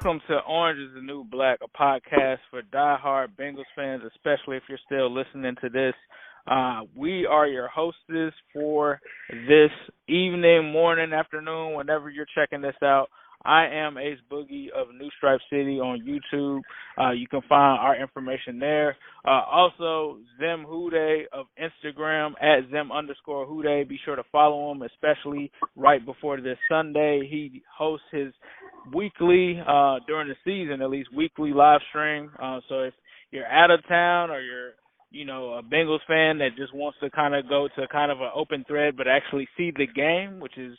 Welcome to Orange is the New Black, a podcast for die-hard Bengals fans, especially if you're still listening to this. Uh, we are your hostess for this evening, morning, afternoon, whenever you're checking this out. I am Ace Boogie of New Stripe City on YouTube. Uh, you can find our information there. Uh, also, Zim Hude of Instagram at Zim underscore Hude. Be sure to follow him, especially right before this Sunday. He hosts his weekly, uh, during the season at least, weekly live stream. Uh, so if you're out of town or you're you know, a Bengals fan that just wants to kind of go to kind of an open thread, but actually see the game, which is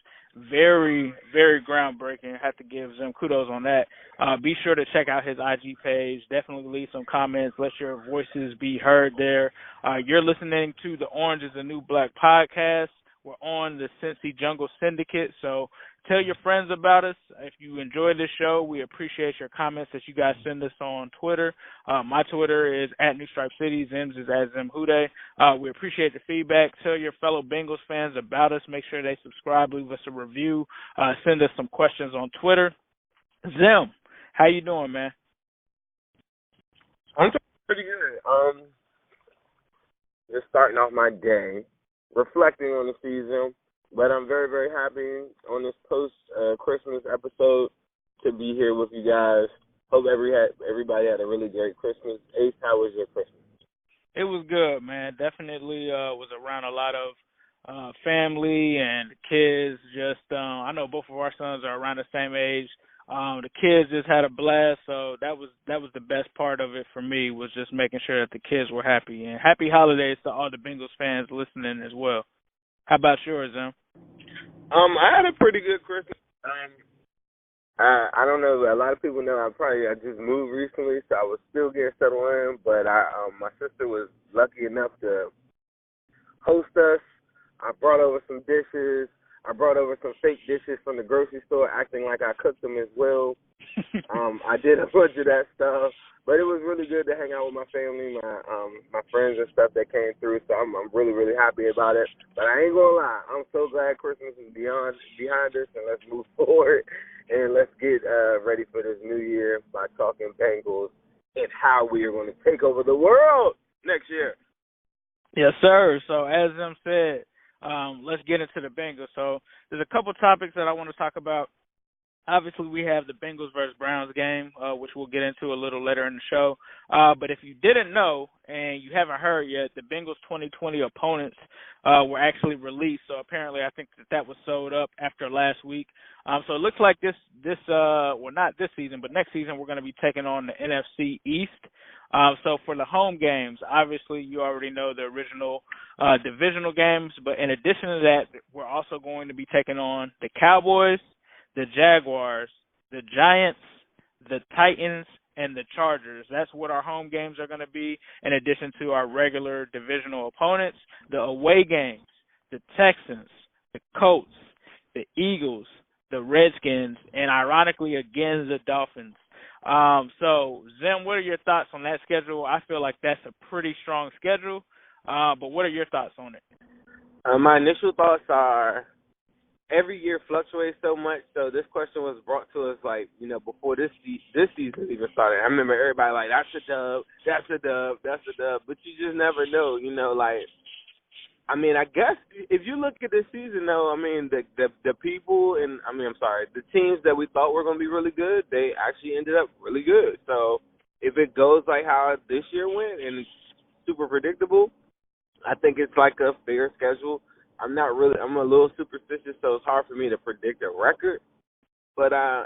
very, very groundbreaking. I have to give them kudos on that. Uh, be sure to check out his IG page. Definitely leave some comments. Let your voices be heard there. Uh, you're listening to the Orange is the New Black podcast. We're on the Cincy Jungle Syndicate, so tell your friends about us. If you enjoy this show, we appreciate your comments that you guys send us on Twitter. Uh, my Twitter is at New Stripe City. Zim's is at Zim Hude. Uh, we appreciate the feedback. Tell your fellow Bengals fans about us. Make sure they subscribe, leave us a review, uh, send us some questions on Twitter. Zim, how you doing, man? I'm doing pretty good. Um, just starting off my day, reflecting on the season but I'm very, very happy on this post uh, Christmas episode to be here with you guys. Hope every everybody had a really great Christmas. Ace, how was your Christmas? It was good, man. Definitely uh, was around a lot of uh, family and kids. Just uh, I know both of our sons are around the same age. Um, the kids just had a blast, so that was that was the best part of it for me was just making sure that the kids were happy and happy holidays to all the Bengals fans listening as well. How about yours, Em? Um, I had a pretty good Christmas. Um, I I don't know. A lot of people know I probably I just moved recently, so I was still getting settled in. But I um my sister was lucky enough to host us. I brought over some dishes. I brought over some fake dishes from the grocery store, acting like I cooked them as well. Um, I did a bunch of that stuff. But it was really good to hang out with my family, my um my friends and stuff that came through. So I'm I'm really really happy about it. But I ain't gonna lie, I'm so glad Christmas is beyond behind us, and let's move forward and let's get uh ready for this new year by talking Bengals and how we are going to take over the world next year. Yes, sir. So as Zim said, um, let's get into the Bengals. So there's a couple topics that I want to talk about Obviously, we have the Bengals versus Browns game, uh, which we'll get into a little later in the show. Uh, but if you didn't know and you haven't heard yet, the Bengals 2020 opponents uh, were actually released. So apparently, I think that that was sold up after last week. Um, so it looks like this this uh, well not this season, but next season we're going to be taking on the NFC East. Uh, so for the home games, obviously you already know the original uh, divisional games, but in addition to that, we're also going to be taking on the Cowboys the Jaguars, the Giants, the Titans, and the Chargers. That's what our home games are going to be, in addition to our regular divisional opponents. The away games, the Texans, the Colts, the Eagles, the Redskins, and ironically, again, the Dolphins. Um, so, Zim, what are your thoughts on that schedule? I feel like that's a pretty strong schedule, uh, but what are your thoughts on it? Uh, my initial thoughts are every year fluctuates so much. So this question was brought to us like you know before this this season even started. I remember everybody like that's a dub, that's a dub, that's a dub, but you just never know. You know, like I mean, I guess if you look at the season, though, I mean, the the the people and I mean, I'm sorry, the teams that we thought were going to be really good, they actually ended up really good. So if it goes like how this year went and it's super predictable, I think it's like a fair schedule. I'm not really, I'm a little superstitious, so it's hard for me to predict a record. But uh,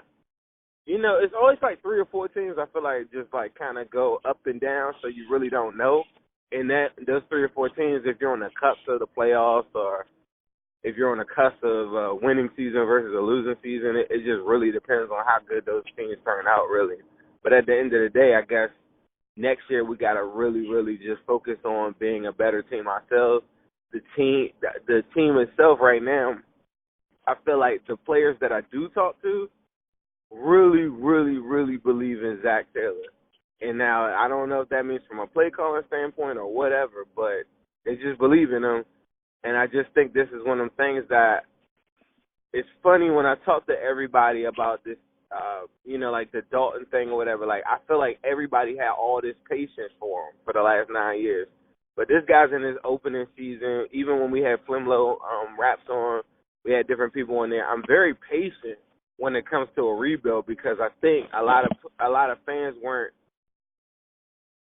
you know, it's always like three or four teams. I feel like just like kind of go up and down, so you really don't know in that those three or four teams, if you're on the cusp of the playoffs or if you're on the cusp of a winning season versus a losing season, it, it just really depends on how good those teams turn out, really. But at the end of the day, I guess next year we got to really, really just focus on being a better team ourselves. The team, the team itself, right now, I feel like the players that I do talk to really, really, really believe in Zac Taylor. And now I don't know if that means from a play calling standpoint or whatever, but they just believe in him. And I just think this is one of the things that it's funny when I talk to everybody about this, uh, you know, like the Dalton thing or whatever. Like I feel like everybody had all this patience for him for the last nine years. But this guy's in his opening season. Even when we had Flimlo um, raps on, we had different people in there. I'm very patient when it comes to a rebuild because I think a lot of a lot of fans weren't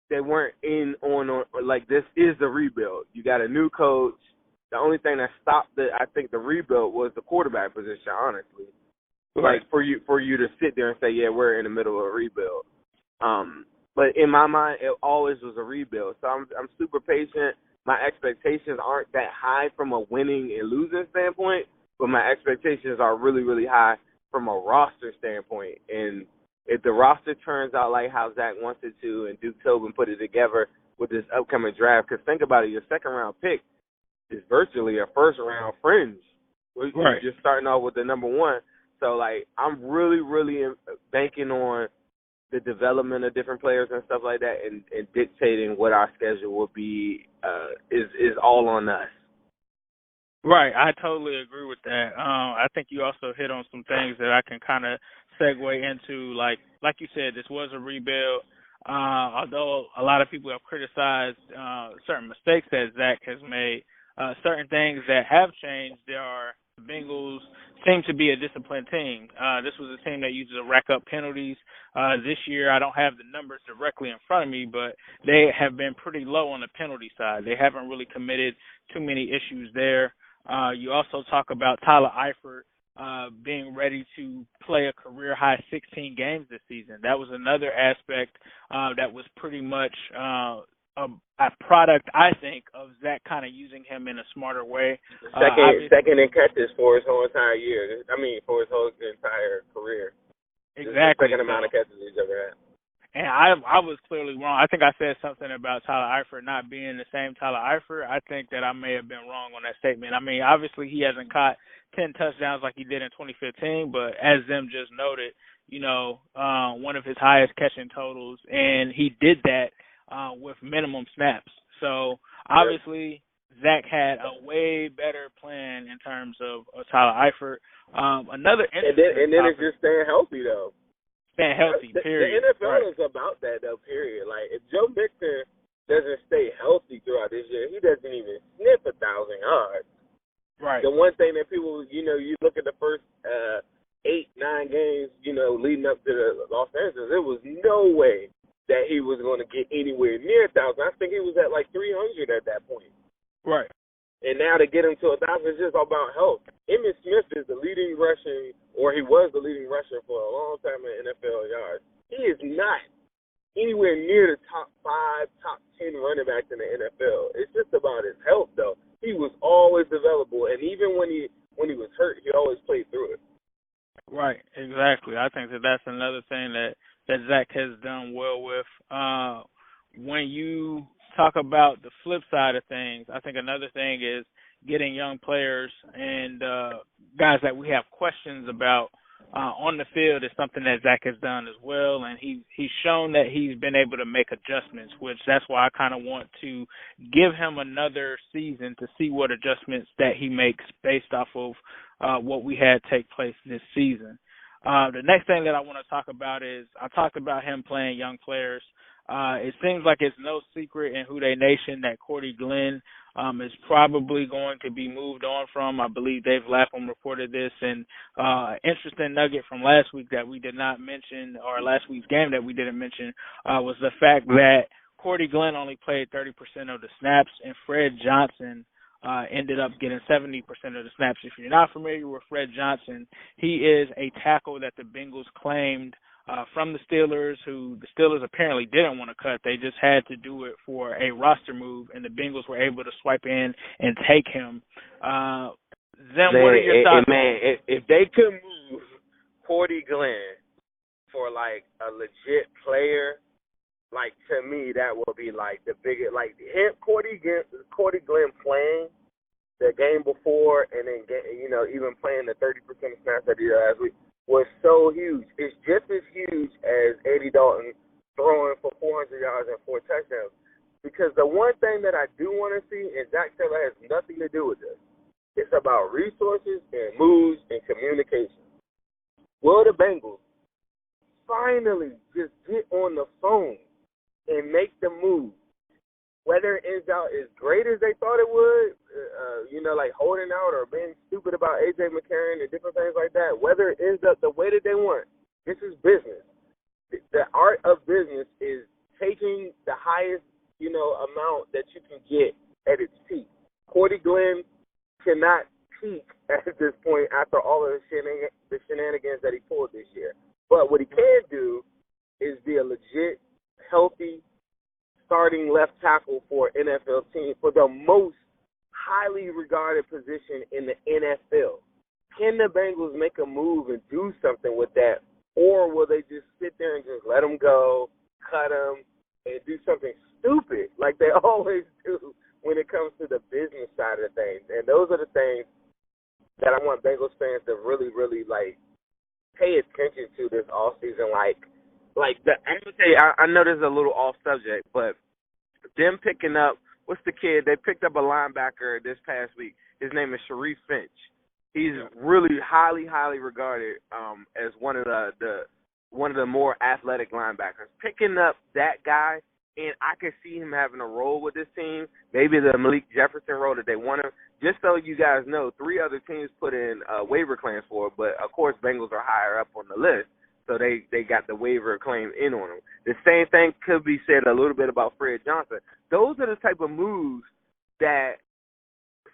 they weren't in on, on like this is the rebuild. You got a new coach. The only thing that stopped the I think the rebuild was the quarterback position, honestly. Right. Like for you for you to sit there and say, Yeah, we're in the middle of a rebuild. Um but in my mind it always was a rebuild. So I'm I'm super patient. My expectations aren't that high from a winning and losing standpoint, but my expectations are really, really high from a roster standpoint. And if the roster turns out like how Zac wants it to, and Duke Tobin put it together with this upcoming draft, because think about it, your second round pick is virtually a first round fringe. Right. You're starting off with the number one. So like, I'm really, really banking on the development of different players and stuff like that, and, and dictating what our schedule will be uh, is is all on us. Right, I totally agree with that. Um, I think you also hit on some things that I can kind of segue into. Like, like you said, this was a rebuild. Uh, although a lot of people have criticized uh, certain mistakes that Zac has made, uh, certain things that have changed. There are Bengals seem to be a disciplined team. Uh, this was a team that used to rack up penalties. Uh, this year, I don't have the numbers directly in front of me, but they have been pretty low on the penalty side. They haven't really committed too many issues there. Uh, you also talk about Tyler Eifert uh, being ready to play a career high 16 games this season. That was another aspect uh, that was pretty much uh, a, a product, I think, of Zac kind of using him in a smarter way. Second, uh, second in catches for his whole entire year. I mean, for his whole entire career. Exactly. second amount of catches he's ever had. And I I was clearly wrong. I think I said something about Tyler Eifert not being the same Tyler Eifert. I think that I may have been wrong on that statement. I mean, obviously he hasn't caught ten touchdowns like he did in 2015, but as Zim just noted, you know, uh, one of his highest catching totals, and he did that uh, with minimum snaps. So obviously Zac had a way better plan in terms of, of Tyler Eifert. Um, another and then, and then it's just staying healthy though staying healthy. Period. The, the NFL right. is about that though. Period. Like if Joe Mixon doesn't stay healthy throughout this year, he doesn't even sniff a thousand yards. Right. The one thing that people, you know, you look at the first uh eight, nine games, you know, leading up to the Los Angeles, there was no way that he was going to get anywhere near a thousand. I think he was at like three hundred at that point. Right. And now to get him to a thousand is just all about health. Emmitt Smith is the leading rushing, or he was the leading rusher for a long time in NFL yards. He is not anywhere near the top five, top ten running backs in the NFL. It's just about his health, though. He was always available, and even when he when he was hurt, he always played through it. Right, exactly. I think that that's another thing that that Zac has done well with. Uh, when you talk about the flip side of things, I think another thing is getting young players and uh, guys that we have questions about uh, on the field is something that Zac has done as well, and he he's shown that he's been able to make adjustments, which that's why I kind of want to give him another season to see what adjustments that he makes based off of uh, what we had take place this season. Uh, the next thing that I want to talk about is I talked about him playing young players. Uh, it seems like it's no secret in Who Dey Nation that Cordy Glenn um, is probably going to be moved on from. I believe Dave Lapham reported this, and uh, interesting nugget from last week that we did not mention, or last week's game that we didn't mention, uh, was the fact that Cordy Glenn only played 30% of the snaps, and Fred Johnson uh, ended up getting 70% of the snaps. If you're not familiar with Fred Johnson, he is a tackle that the Bengals claimed uh, from the Steelers, who the Steelers apparently didn't want to cut. They just had to do it for a roster move, and the Bengals were able to swipe in and take him. Uh, then man, what are your thoughts? Man, if, if they could move Cordy Glenn for like a legit player, like to me that will be like the biggest. Like him, Cordy Cordy Glenn playing the game before, and then get, you know even playing the thirty percent snaps that he did last week was so huge. It's just as huge as Andy Dalton throwing for 400 yards and four touchdowns. Because the one thing that I do want to see, and Zac Taylor has nothing to do with this, it's about resources and moves and communication. Will the Bengals finally just get on the phone and make the move whether it ends out as great as they thought it would, uh, you know, like holding out or being stupid about AJ McCarron and different things like that, whether it ends up the way that they want, this is business. The art of business is taking the highest, you know, amount that you can get at its peak. Cordy Glenn cannot peak at this point after all of the, shenan- the shenanigans that he pulled this year. But what he can do is be a legit, healthy, starting left tackle for NFL team for the most highly regarded position in the NFL. Can the Bengals make a move and do something with that, or will they just sit there and just let him go, cut him, and do something stupid like they always do when it comes to the business side of things? And those are the things that I want Bengals fans to really, really like pay attention to this off season. Like like the, I'm gonna say I, I know this is a little off subject, but them picking up what's the kid they picked up a linebacker this past week. His name is Sharif Finch. He's really highly, highly regarded um as one of the the one of the more athletic linebackers. Picking up that guy and I could see him having a role with this team, maybe the Malik Jefferson role that they want him. Just so you guys know, three other teams put in uh, waiver claims for it, but of course Bengals are higher up on the list so they they got the waiver claim in on him. The same thing could be said a little bit about Fred Johnson. Those are the type of moves that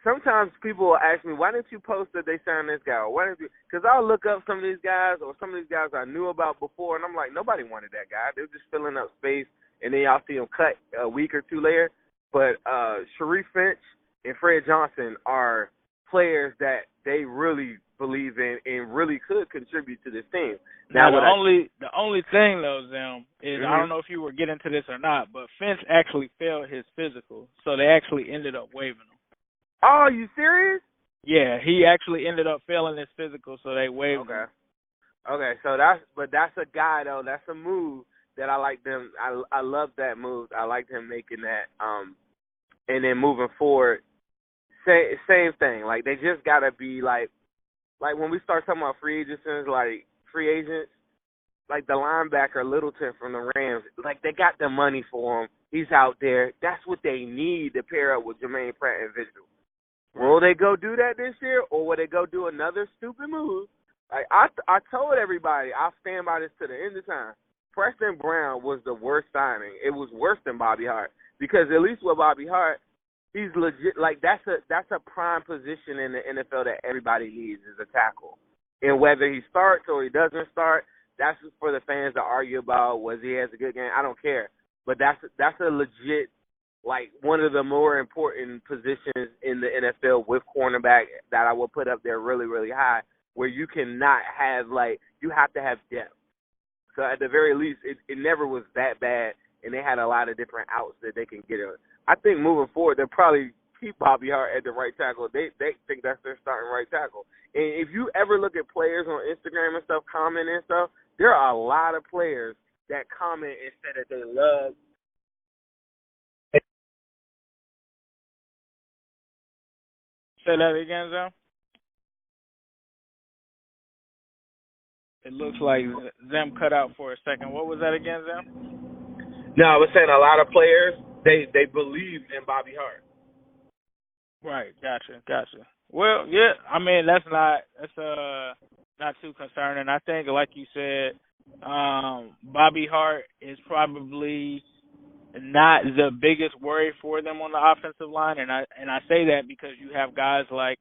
sometimes people ask me, why didn't you post that they signed this guy? Or why didn't you? Because I'll look up some of these guys or some of these guys I knew about before, and I'm like, nobody wanted that guy. They're just filling up space, and then y'all see him cut a week or two later. But uh Sharif Finch and Fred Johnson are players that they really believe in and really could contribute to this team. Now, now the only the only thing though, Zim, is mm-hmm. I don't know if you were getting to this or not, but Finch actually failed his physical, so they actually ended up waiving him. Oh, you serious? Yeah, he actually ended up failing his physical, so they waived okay. him. Okay, so that's but that's a guy though. That's a move that I like them. I I love that move. I like him making that. Um, and then moving forward, same same thing. Like they just gotta be like like when we start talking about free agents, like free agents, like the linebacker Littleton from the Rams, like they got the money for him. He's out there. That's what they need to pair up with Germaine Pratt and Vigil. Will they go do that this year, or will they go do another stupid move? Like I, I told everybody, I'll stand by this to the end of time. Preston Brown was the worst signing. It was worse than Bobby Hart because at least with Bobby Hart, he's legit. Like that's a that's a prime position in the NFL that everybody needs is a tackle. And whether he starts or he doesn't start, that's for the fans to argue about. Was he has a good game? I don't care. But that's that's a legit like one of the more important positions in the NFL with cornerback that I will put up there really really high, where you cannot have like you have to have depth. So at the very least, it, it never was that bad, and they had a lot of different outs that they can get. I think moving forward, they'll probably keep Bobby Hart at the right tackle. They they think that's their starting right tackle. And if you ever look at players on Instagram and stuff, comment and stuff, there are a lot of players that comment and say that they love. Say that again, Zim. It looks like Zim cut out for a second. What was that again, Zim? No, I was saying a lot of players they they believe in Bobby Hart. Right, gotcha, gotcha. Well, yeah, I mean that's not that's uh not too concerning. I think, like you said, um, Bobby Hart is probably not the biggest worry for them on the offensive line, and I and I say that because you have guys like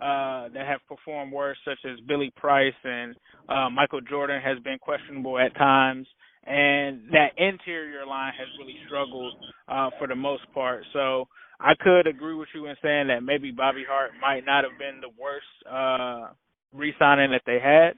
uh, that have performed worse, such as Billy Price and uh, Michael Jordan has been questionable at times, and that interior line has really struggled uh, for the most part. So I could agree with you in saying that maybe Bobby Hart might not have been the worst uh, re-signing that they had.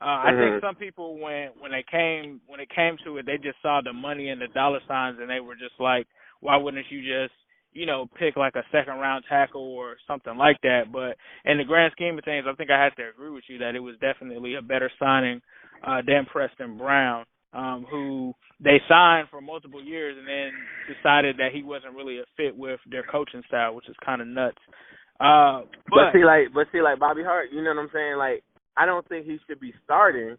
Uh, I think Mhm. some people when when they came when it came to it, they just saw the money and the dollar signs, and they were just like, why wouldn't you just you know pick like a second round tackle or something like that? But in the grand scheme of things, I think I have to agree with you that it was definitely a better signing uh, than Preston Brown, um, who they signed for multiple years and then decided that he wasn't really a fit with their coaching style, which is kind of nuts. Uh, But, but see, like, but see, like Bobby Hart, you know what I'm saying? Like, I don't think he should be starting,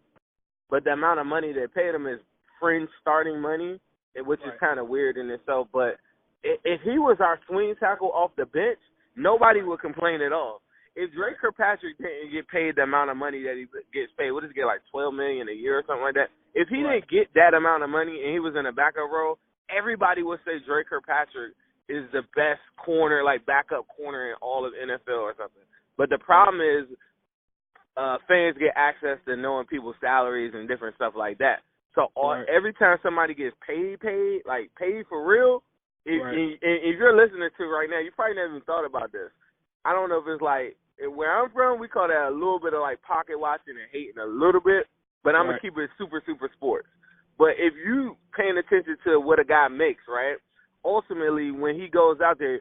but the amount of money they paid him is fringe starting money, which is kind of weird in itself. But if he was our swing tackle off the bench, nobody would complain at all. If Dre Kirkpatrick didn't get paid the amount of money that he gets paid, what does he get like twelve million a year or something like that? If he Right. didn't get that amount of money and he was in a backup role, everybody would say Dre Kirkpatrick is the best corner, like backup corner in all of NFL or something. But the problem is, uh, fans get access to knowing people's salaries and different stuff like that. So all, Right. every time somebody gets paid, paid like paid for real, if, Right. and if you're listening to right now, you probably never even thought about this. I don't know if it's like where I'm from, we call that a little bit of like pocket watching and hating a little bit, but I'm Right. gonna keep it super super sports. But if you paying attention to what a guy makes, right? Ultimately, when he goes out there,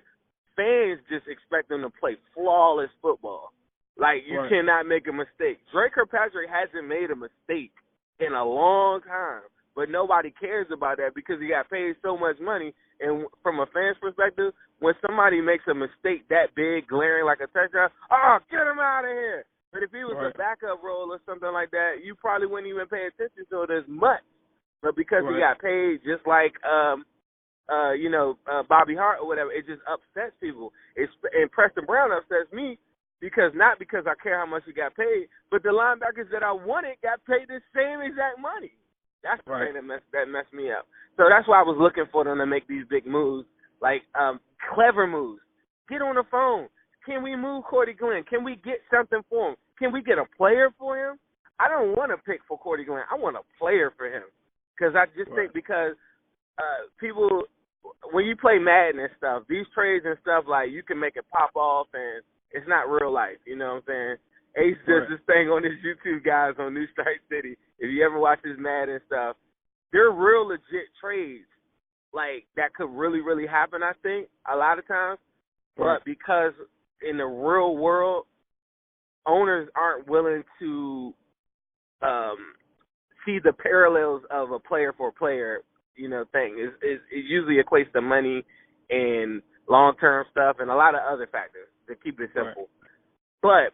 fans just expect him to play flawless football. Like you Right. cannot make a mistake. Dre Kirkpatrick hasn't made a mistake in a long time, but nobody cares about that because he got paid so much money. And from a fan's perspective, when somebody makes a mistake that big, glaring like a touchdown, oh, get him out of here. But if he was Right. a backup role or something like that, you probably wouldn't even pay attention to it as much. But because Right. he got paid just like um uh, you know, uh, Bobby Hart or whatever, it just upsets people. It's and Preston Brown upsets me because not because I care how much he got paid, but the linebackers that I wanted got paid the same exact money. That's the Right. thing that messed that messed me up. So that's why I was looking for them to make these big moves, like um clever moves. Get on the phone. Can we move Cordy Glenn? Can we get something for him? Can we get a player for him? I don't want to pick for Cordy Glenn. I want a player for him because I just Right. think because uh people when you play Madden and stuff, these trades and stuff like you can make it pop off and it's not real life. You know what I'm saying? Ace does Right. this thing on his YouTube guys on New Stripe City. If you ever watch his Madden stuff, they're real legit trades like that could really really happen. I think a lot of times, Right. but because in the real world, owners aren't willing to um see the parallels of a player for player, you know, thing. Is is it usually equates to money and long term stuff and a lot of other factors to keep it simple. But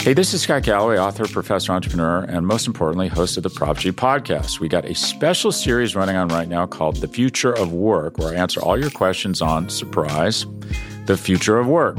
Hey, this is Scott Galloway, author, professor, entrepreneur, and most importantly, host of the Prop G podcast. We got a special series running on right now called The Future of Work, where I answer all your questions on surprise, the future of work.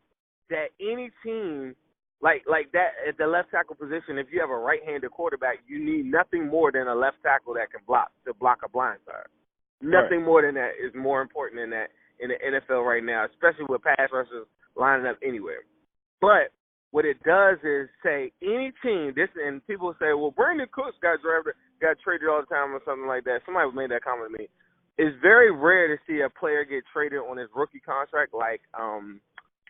that any team like like that at the left tackle position, if you have a right handed quarterback, you need nothing more than a left tackle that can block to block a blind side. Nothing more than that is more important than that in the NFL right now, especially with pass rushers lining up anywhere. But what it does is say any team, this and people say, well, Brandin Cooks got drafted, got traded all the time or something like that. Somebody made that comment to me. It's very rare to see a player get traded on his rookie contract like um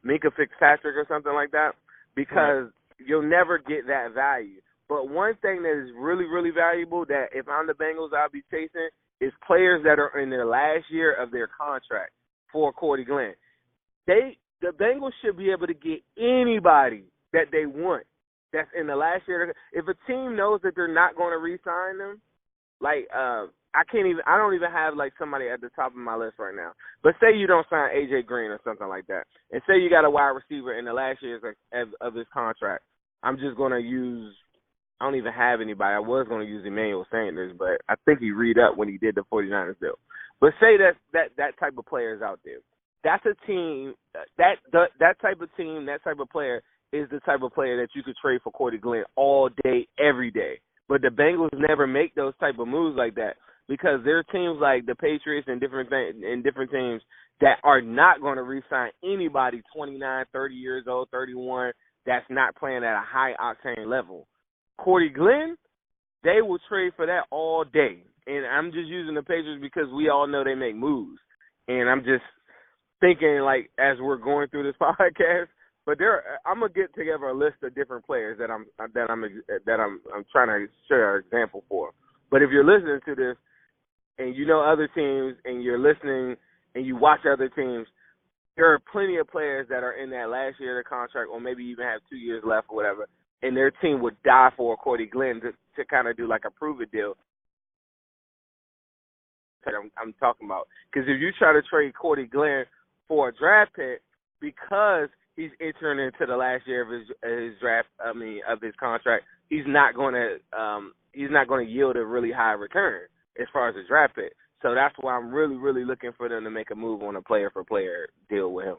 Minkah Fitzpatrick or something like that because you'll never get that value. But one thing that is really, really valuable that if I'm the Bengals, I'll be chasing is players that are in their last year of their contract for Cordy Glenn. They the Bengals should be able to get anybody that they want. That's in the last year. If a team knows that they're not going to re-sign them, like uh, I can't even. I don't even have like somebody at the top of my list right now. But say you don't sign AJ Green or something like that, and say you got a wide receiver in the last years of, of his contract. I'm just going to use. I don't even have anybody. I was going to use Emmanuel Sanders, but I think he read up when he did the 49ers deal. But say that that that type of player is out there. That's a team that that that type of team, that type of player is the type of player that you could trade for Cordy Glenn all day, every day. But the Bengals never make those type of moves like that because there are teams like the Patriots and different and different teams that are not going to re-sign anybody 29, 30 years old, 31 that's not playing at a high octane level. Cordy Glenn, they will trade for that all day. And I'm just using the Patriots because we all know they make moves. And I'm just thinking like as we're going through this podcast, but there, I'm gonna get together a list of different players that I'm that I'm that I'm I'm trying to share an example for. But if you're listening to this and you know other teams and you're listening and you watch other teams, there are plenty of players that are in that last year of the contract or maybe even have two years left or whatever, and their team would die for Cordy Glenn to to kind of do like a prove it deal. I'm, I'm talking about because if you try to trade Cordy Glenn for a draft pick because he's entering into the last year of his his draft. I mean, of his contract. He's not going to um he's not going to yield a really high return as far as the draft pick. So that's why I'm really really looking for them to make a move on a player for player deal with him.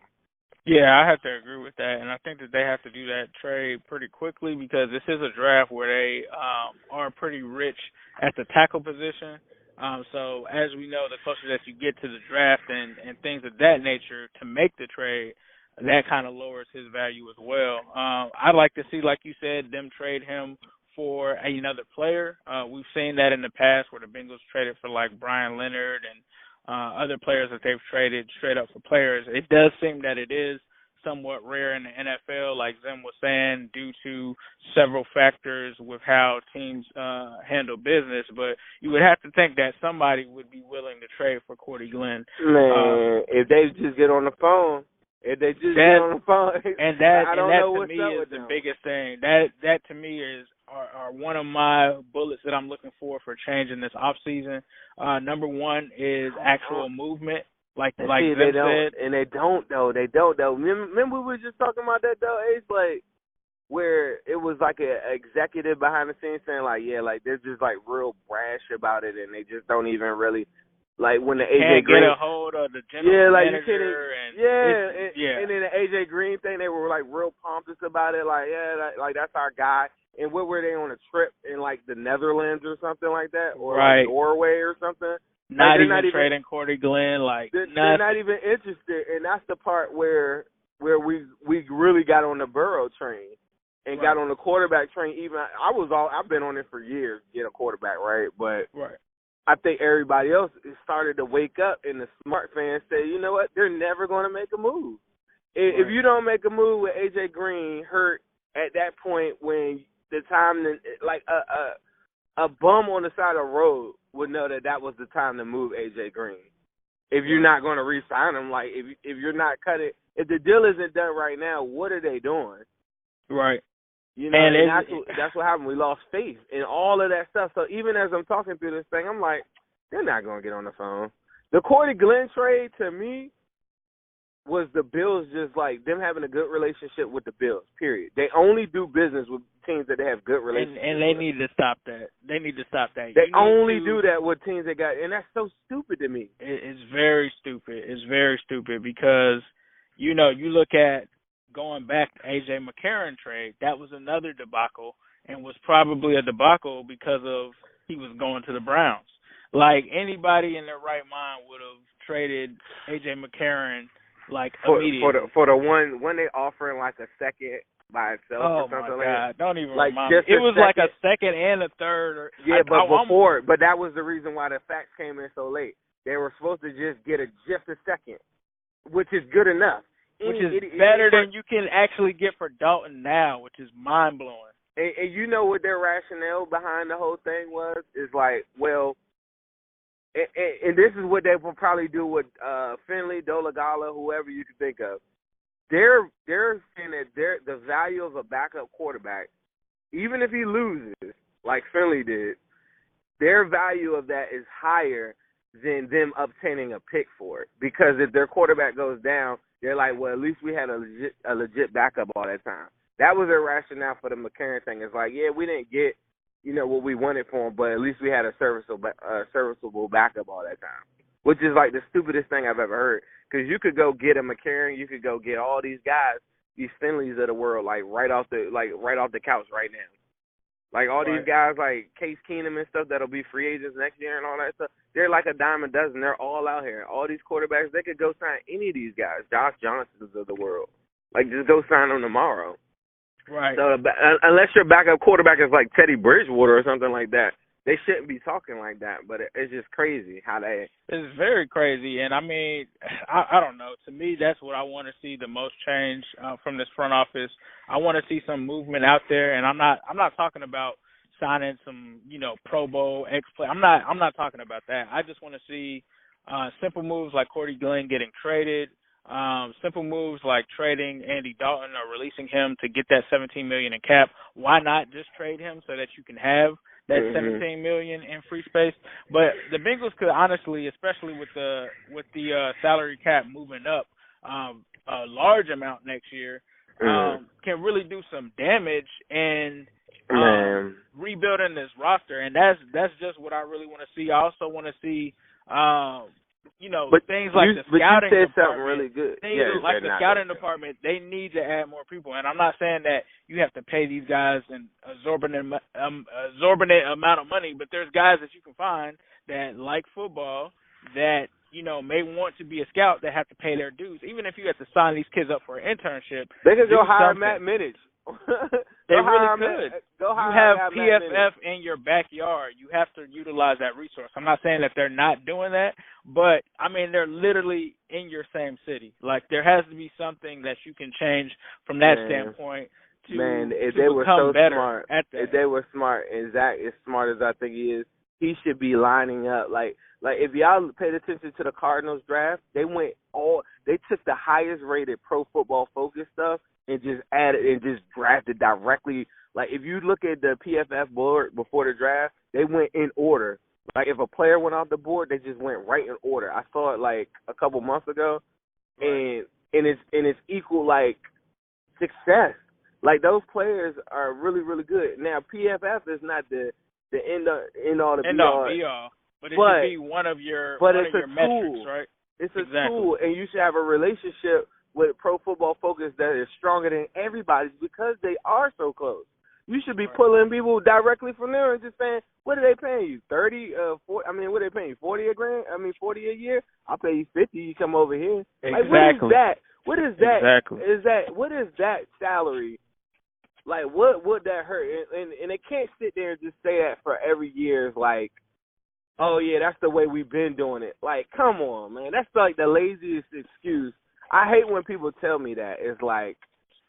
Yeah, I have to agree with that, and I think that they have to do that trade pretty quickly because this is a draft where they um, are pretty rich at the tackle position. Um, so as we know, the closer that you get to the draft and and things of that nature to make the trade, that kind of lowers his value as well. Um, I'd like to see, like you said, them trade him for another player. Uh, we've seen that in the past where the Bengals traded for like Brian Leonard and uh, other players that they've traded straight up for players. It does seem that it is somewhat rare in the NFL, like Zim was saying, due to several factors with how teams uh handle business. But you would have to think that somebody would be willing to trade for Cordy Glenn. Man, um, if they just get on the phone if they just that, get on the phone, and that I don't and that know to what's me up is the biggest thing. That that to me is are, are one of my bullets that I'm looking for for changing this off season. Uh, number one is actual movement, like And like see, they don't, said. and they don't though. They don't though. Remember, remember we were just talking about that though. Ace like where it was like a executive behind the scenes saying like, yeah, like they're just like real brash about it, and they just don't even really like when the AJ Green. get a hold of the general yeah, like you manager couldn't. and yeah, and, yeah. and then the AJ Green thing, they were like real pompous about it. Like, yeah, that, like that's our guy. And what were they on a trip in like the Netherlands or something like that, or Right. like Norway or something? not, they're even not even- trading Cordy Glenn, like They're, they're not even interested, and that's the part where where we we really got on the Burrow train and got on the quarterback train. Even I was all I've been on it for years, get a quarterback right, but right. I think everybody else started to wake up, and the smart fans say, you know what, they're never going to make a move. If if Right. you don't make a move with AJ Green hurt at that point when the time that like a a a bum on the side of the road would know that that was the time to move AJ Green. If you're not going to re-sign him, like if if you're not cutting, if the deal isn't done right now, what are they doing? Right. You know, And and, that's what that's what happened. We lost faith in all of that stuff. So even as I'm talking through this thing, I'm like, they're not gonna get on the phone. The Cordy Glenn trade to me was the Bills just like them having a good relationship with the Bills. Period. They only do business with teams that they have good And relationships. and they with. need to stop that. They need to stop that. They You only to- do that with teams that got, and that's so stupid to me. it- it's very stupid. It's very stupid because you know you look at going back to AJ McCarron trade. That was another debacle, and was probably a debacle because of he was going to the Browns. Like anybody in their right mind would have traded AJ McCarron like For, for the for the one when they offering like a second by itself oh or my something god! like that. Don't even Like, remind me. It was like a second. second and a third. Or Yeah, I, but I, I'm- before, but that was the reason why the facts came in so late. They were supposed to just get a just a second, which is good enough. which Any is idiot- better than you can actually get for Dalton now, which is mind blowing. And, and you know what their rationale behind the whole thing was? Is like, well, and, and, this is what they will probably do with uh Finley, Dolegala, whoever you can think of. they're they're saying that they're, the value of a backup quarterback, even if he loses, like Finley did, their value of that is higher than them obtaining a pick for it. Because if their quarterback goes down, they're like, well, at least we had a legit a legit backup all that time. That was their rationale for the McCarron thing. It's like, yeah, we didn't get, you know, what we wanted for him, but at least we had a serviceable uh, serviceable backup all that time. Which is like the stupidest thing I've ever heard. Because you could go get a McCarron, you could go get all these guys, these Finleys of the world, like right off the like right off the couch right now. Like all right. these guys, like Case Keenum and stuff, that'll be free agents next year and all that stuff. They're like a dime a dozen. They're all out here. All these quarterbacks, they could go sign any of these guys, Josh Johnsons of the world. Like just go sign them tomorrow. Right. So unless your backup quarterback is like Teddy Bridgewater or something like that, they shouldn't be talking like that. But it's just crazy how they. It's very crazy, and I mean, I, I don't know. To me, that's what I want to see the most change uh, from this front office. I want to see some movement out there, and I'm not. I'm not talking about signing some, you know, Pro Bowl ex play. I'm not. I'm not talking about that. I just want to see uh, simple moves like Cordy Glenn getting traded. Um, simple moves like trading Andy Dalton or releasing him to get that 17 million in cap. Why not just trade him so that you can have that mm-hmm. 17 million in free space? But the Bengals could honestly, especially with the with the uh, salary cap moving up um, a large amount next year, mm-hmm. um, can really do some damage and um, rebuilding this roster. And that's that's just what I really want to see. I also want to see. Um, you know, but things like you, the scouting but you said department, something really good. things yeah, like the scouting department, they need to add more people. And I'm not saying that you have to pay these guys an exorbitant, um, exorbitant amount of money, but there's guys that you can find that like football that you know may want to be a scout that have to pay their dues. Even if you have to sign these kids up for an internship, they could go hire something. Matt Minich. they really could. You have PFF in your backyard. You have to utilize that resource. I'm not saying that they're not doing that, but I mean they're literally in your same city. Like there has to be something that you can change from that Man. standpoint to, Man, if they were so smart, if they were smart, and Zac is smart as I think he is, he should be lining up like like if y'all paid attention to the Cardinals draft, they went all they took the highest rated pro football focus stuff and just added and just drafted directly. Like if you look at the PFF board before the draft, they went in order. Like if a player went off the board, they just went right in order. I saw it like a couple months ago, and and it's and it's equal like success. Like those players are really really good. Now PFF is not the the end of, end all the End be all be all. But it But- should be one of your but it's a your metrics, tool. right? It's a Exactly. tool, and you should have a relationship with Pro Football Focus that is stronger than everybody's because they are so close. You should be Right. pulling people directly from there and just saying, "What are they paying you? Thirty? Uh, four? I mean, what are they paying you? Forty a grand? I mean, forty a year? I'll pay you fifty. You come over here. Like, what is that? What is that? Exactly. Is that what is that salary? Like, what would that hurt? And, and and they can't sit there and just say that for every year. Is like, oh yeah, that's the way we've been doing it. Like, come on, man, that's like the laziest excuse. I hate when people tell me that. It's like,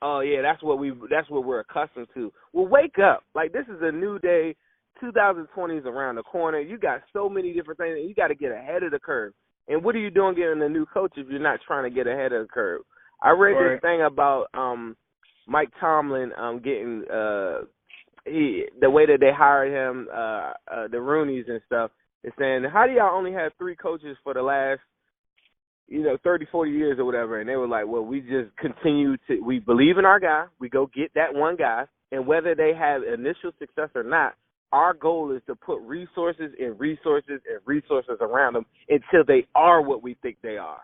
oh yeah, that's what we that's what we're accustomed to. Well, wake up. Like this is a new day. 2020 is around the corner. You got so many different things. And you got to get ahead of the curve. And what are you doing getting a new coach if you're not trying to get ahead of the curve? I read Right. this thing about um Mike Tomlin um getting uh he the way that they hired him uh, uh the Rooneys and stuff is saying how do y'all only have three coaches for the last you know 30 40 years or whatever and they were like well we just continue to we believe in our guy we go get that one guy and whether they have initial success or not our goal is to put resources and resources and resources around them until they are what we think they are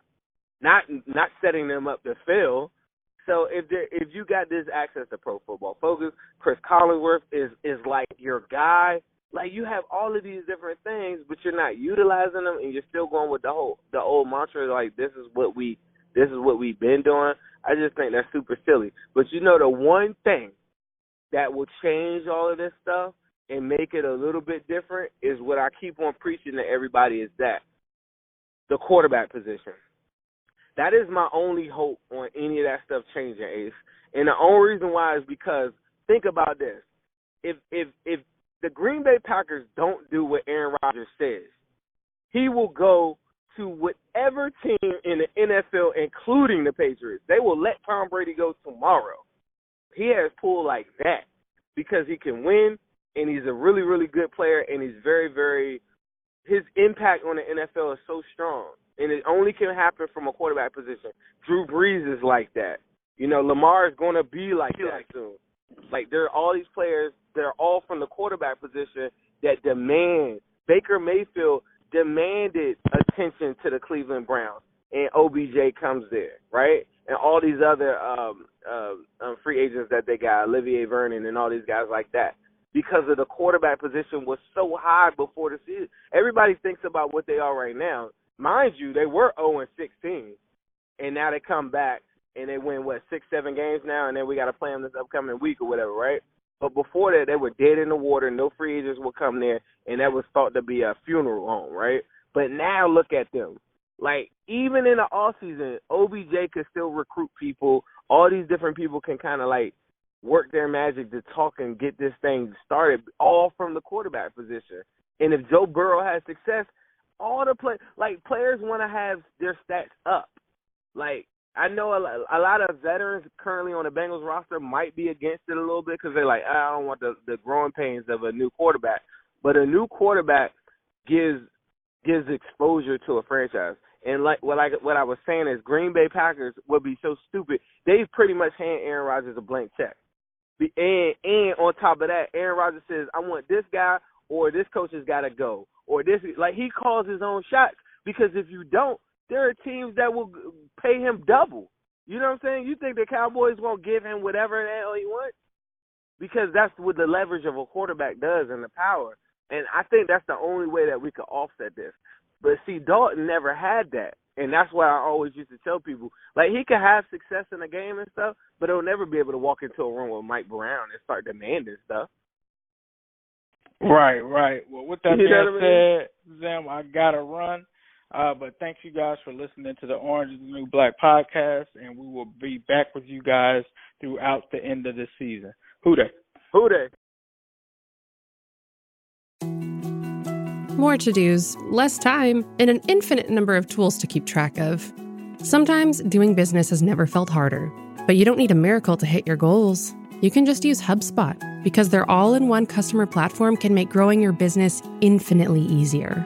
not not setting them up to fail so if there, if you got this access to Pro Football Focus, Cris Collinsworth is is like your guy. Like you have all of these different things, but you're not utilizing them, and you're still going with the whole the old mantra like this is what we this is what we've been doing. I just think that's super silly. But you know the one thing that will change all of this stuff and make it a little bit different is what I keep on preaching to everybody is that the quarterback position. That is my only hope on any of that stuff changing, Ace. And the only reason why is because think about this: if if if Bay Packers don't do what Aaron Rodgers says, he will go to whatever team in the NFL, including the Patriots. They will let Tom Brady go tomorrow. He has pull like that because he can win and he's a really, really good player and he's very, very his impact on the NFL is so strong. And it only can happen from a quarterback position. Drew Brees is like that. You know, Lamar is gonna be like that soon. Like there are all these players that are all from the quarterback position that demand Baker Mayfield demanded attention to the Cleveland Browns, and OBJ comes there, right? And all these other um, uh, um, free agents that they got, Olivier Vernon, and all these guys like that, because of the quarterback position was so high before the season. Everybody thinks about what they are right now. Mind you, they were 0 and 16, and now they come back and they win what six, seven games now, and then we got to play them this upcoming week or whatever, right? But before that, they were dead in the water. No free agents would come there, and that was thought to be a funeral home, right? But now look at them. Like even in the off season, OBJ could still recruit people. All these different people can kind of like work their magic to talk and get this thing started, all from the quarterback position. And if Joe Burrow has success, all the play like players want to have their stats up. Like I know a, a lot of veterans currently on the Bengals roster might be against it a little bit because they're like, ah, I don't want the the growing pains of a new quarterback. But a new quarterback gives gives exposure to a franchise. And like what I what I was saying is Green Bay Packers would be so stupid. They've pretty much hand Aaron Rodgers a blank check. And and on top of that, Aaron Rodgers says, I want this guy or this coach has got to go or this like he calls his own shots because if you don't, there are teams that will pay him double. You know what I'm saying? You think the Cowboys won't give him whatever the hell he wants? Because that's what the leverage of a quarterback does and the power. And I think that's the only way that we could offset this. But see, Dalton never had that. And that's why I always used to tell people, like he could have success in a game and stuff, but he'll never be able to walk into a room with Mike Brown and start demanding stuff. Right, right. Well, with that you being I mean? said, Zim, I gotta run. Uh, but thank you guys for listening to the Orange is the New Black podcast, and we will be back with you guys throughout the end of the season. Who Dey? Who Dey? More to dos, less time, and an infinite number of tools to keep track of. Sometimes doing business has never felt harder, but you don't need a miracle to hit your goals. You can just use HubSpot because their all in one customer platform can make growing your business infinitely easier.